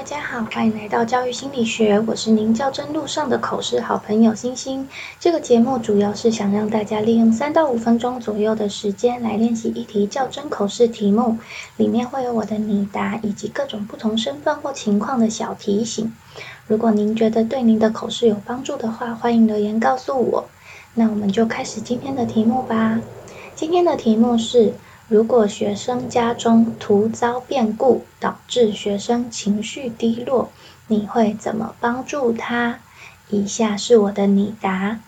大家好，欢迎来到教育心理学，我是您较真路上的口试好朋友星星。这个节目主要是想让大家利用三到五分钟左右的时间来练习一题较真口试题目，里面会有我的拟答以及各种不同身份或情况的小提醒。如果您觉得对您的口试有帮助的话，欢迎留言告诉我。那我们就开始今天的题目吧。今天的题目是。如果学生家中突遭变故，导致学生情绪低落，你会怎么帮助他？以下是我的拟答。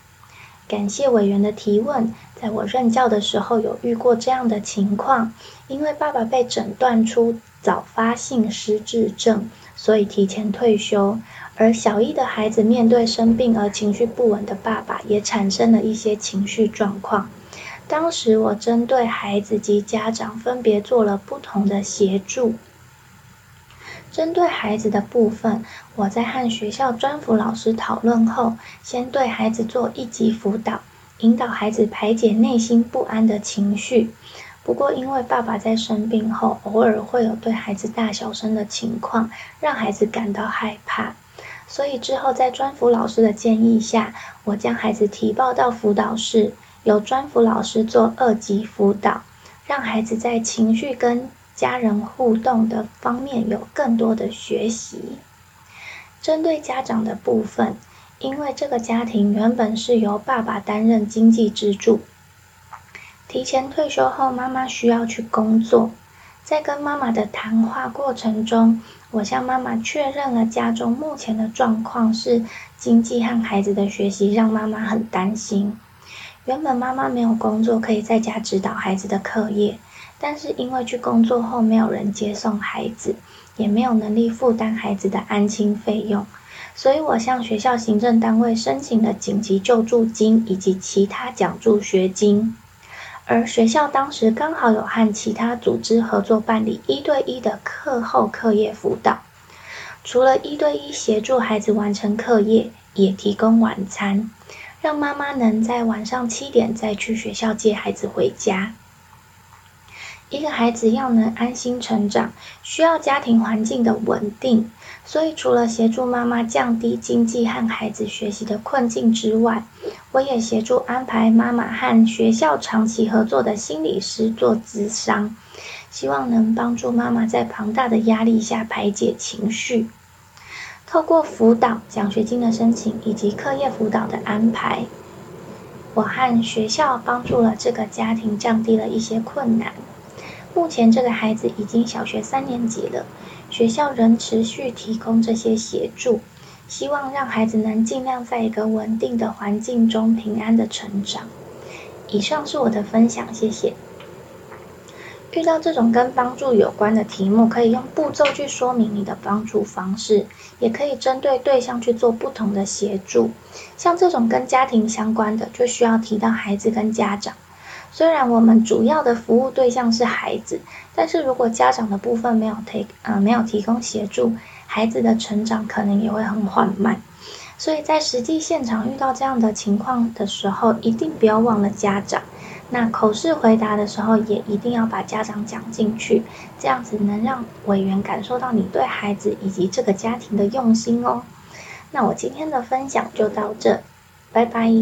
感谢委员的提问。在我任教的时候，有遇过这样的情况：因为爸爸被诊断出早发性失智症，所以提前退休。而小一的孩子面对生病而情绪不稳的爸爸，也产生了一些情绪状况。当时我针对孩子及家长分别做了不同的协助。针对孩子的部分，我在和学校专辅老师讨论后，先对孩子做一级辅导，引导孩子排解内心不安的情绪。不过，因为爸爸在生病后，偶尔会有对孩子大小声的情况，让孩子感到害怕，所以之后在专辅老师的建议下，我将孩子提报到辅导室。由专辅老师做二级辅导，让孩子在情绪跟家人互动的方面有更多的学习。针对家长的部分，因为这个家庭原本是由爸爸担任经济支柱，提前退休后，妈妈需要去工作。在跟妈妈的谈话过程中，我向妈妈确认了家中目前的状况是经济和孩子的学习让妈妈很担心。原本妈妈没有工作，可以在家指导孩子的课业，但是因为去工作后没有人接送孩子，也没有能力负担孩子的安亲费用，所以我向学校行政单位申请了紧急救助金以及其他奖助学金，而学校当时刚好有和其他组织合作办理一对一的课后课业辅导，除了一对一协助孩子完成课业，也提供晚餐。让妈妈能在晚上七点再去学校接孩子回家。一个孩子要能安心成长，需要家庭环境的稳定。所以，除了协助妈妈降低经济和孩子学习的困境之外，我也协助安排妈妈和学校长期合作的心理师做咨商，希望能帮助妈妈在庞大的压力下排解情绪。透过辅导、奖学金的申请以及课业辅导的安排，我和学校帮助了这个家庭降低了一些困难。目前这个孩子已经小学三年级了，学校仍持续提供这些协助，希望让孩子能尽量在一个稳定的环境中平安的成长。以上是我的分享，谢谢。遇到这种跟帮助有关的题目，可以用步骤去说明你的帮助方式，也可以针对对象去做不同的协助。像这种跟家庭相关的，就需要提到孩子跟家长。虽然我们主要的服务对象是孩子，但是如果家长的部分没有提呃没有提供协助，孩子的成长可能也会很缓慢。所以在实际现场遇到这样的情况的时候，一定不要忘了家长。那口试回答的时候，也一定要把家长讲进去，这样子能让委员感受到你对孩子以及这个家庭的用心哦。那我今天的分享就到这，拜拜。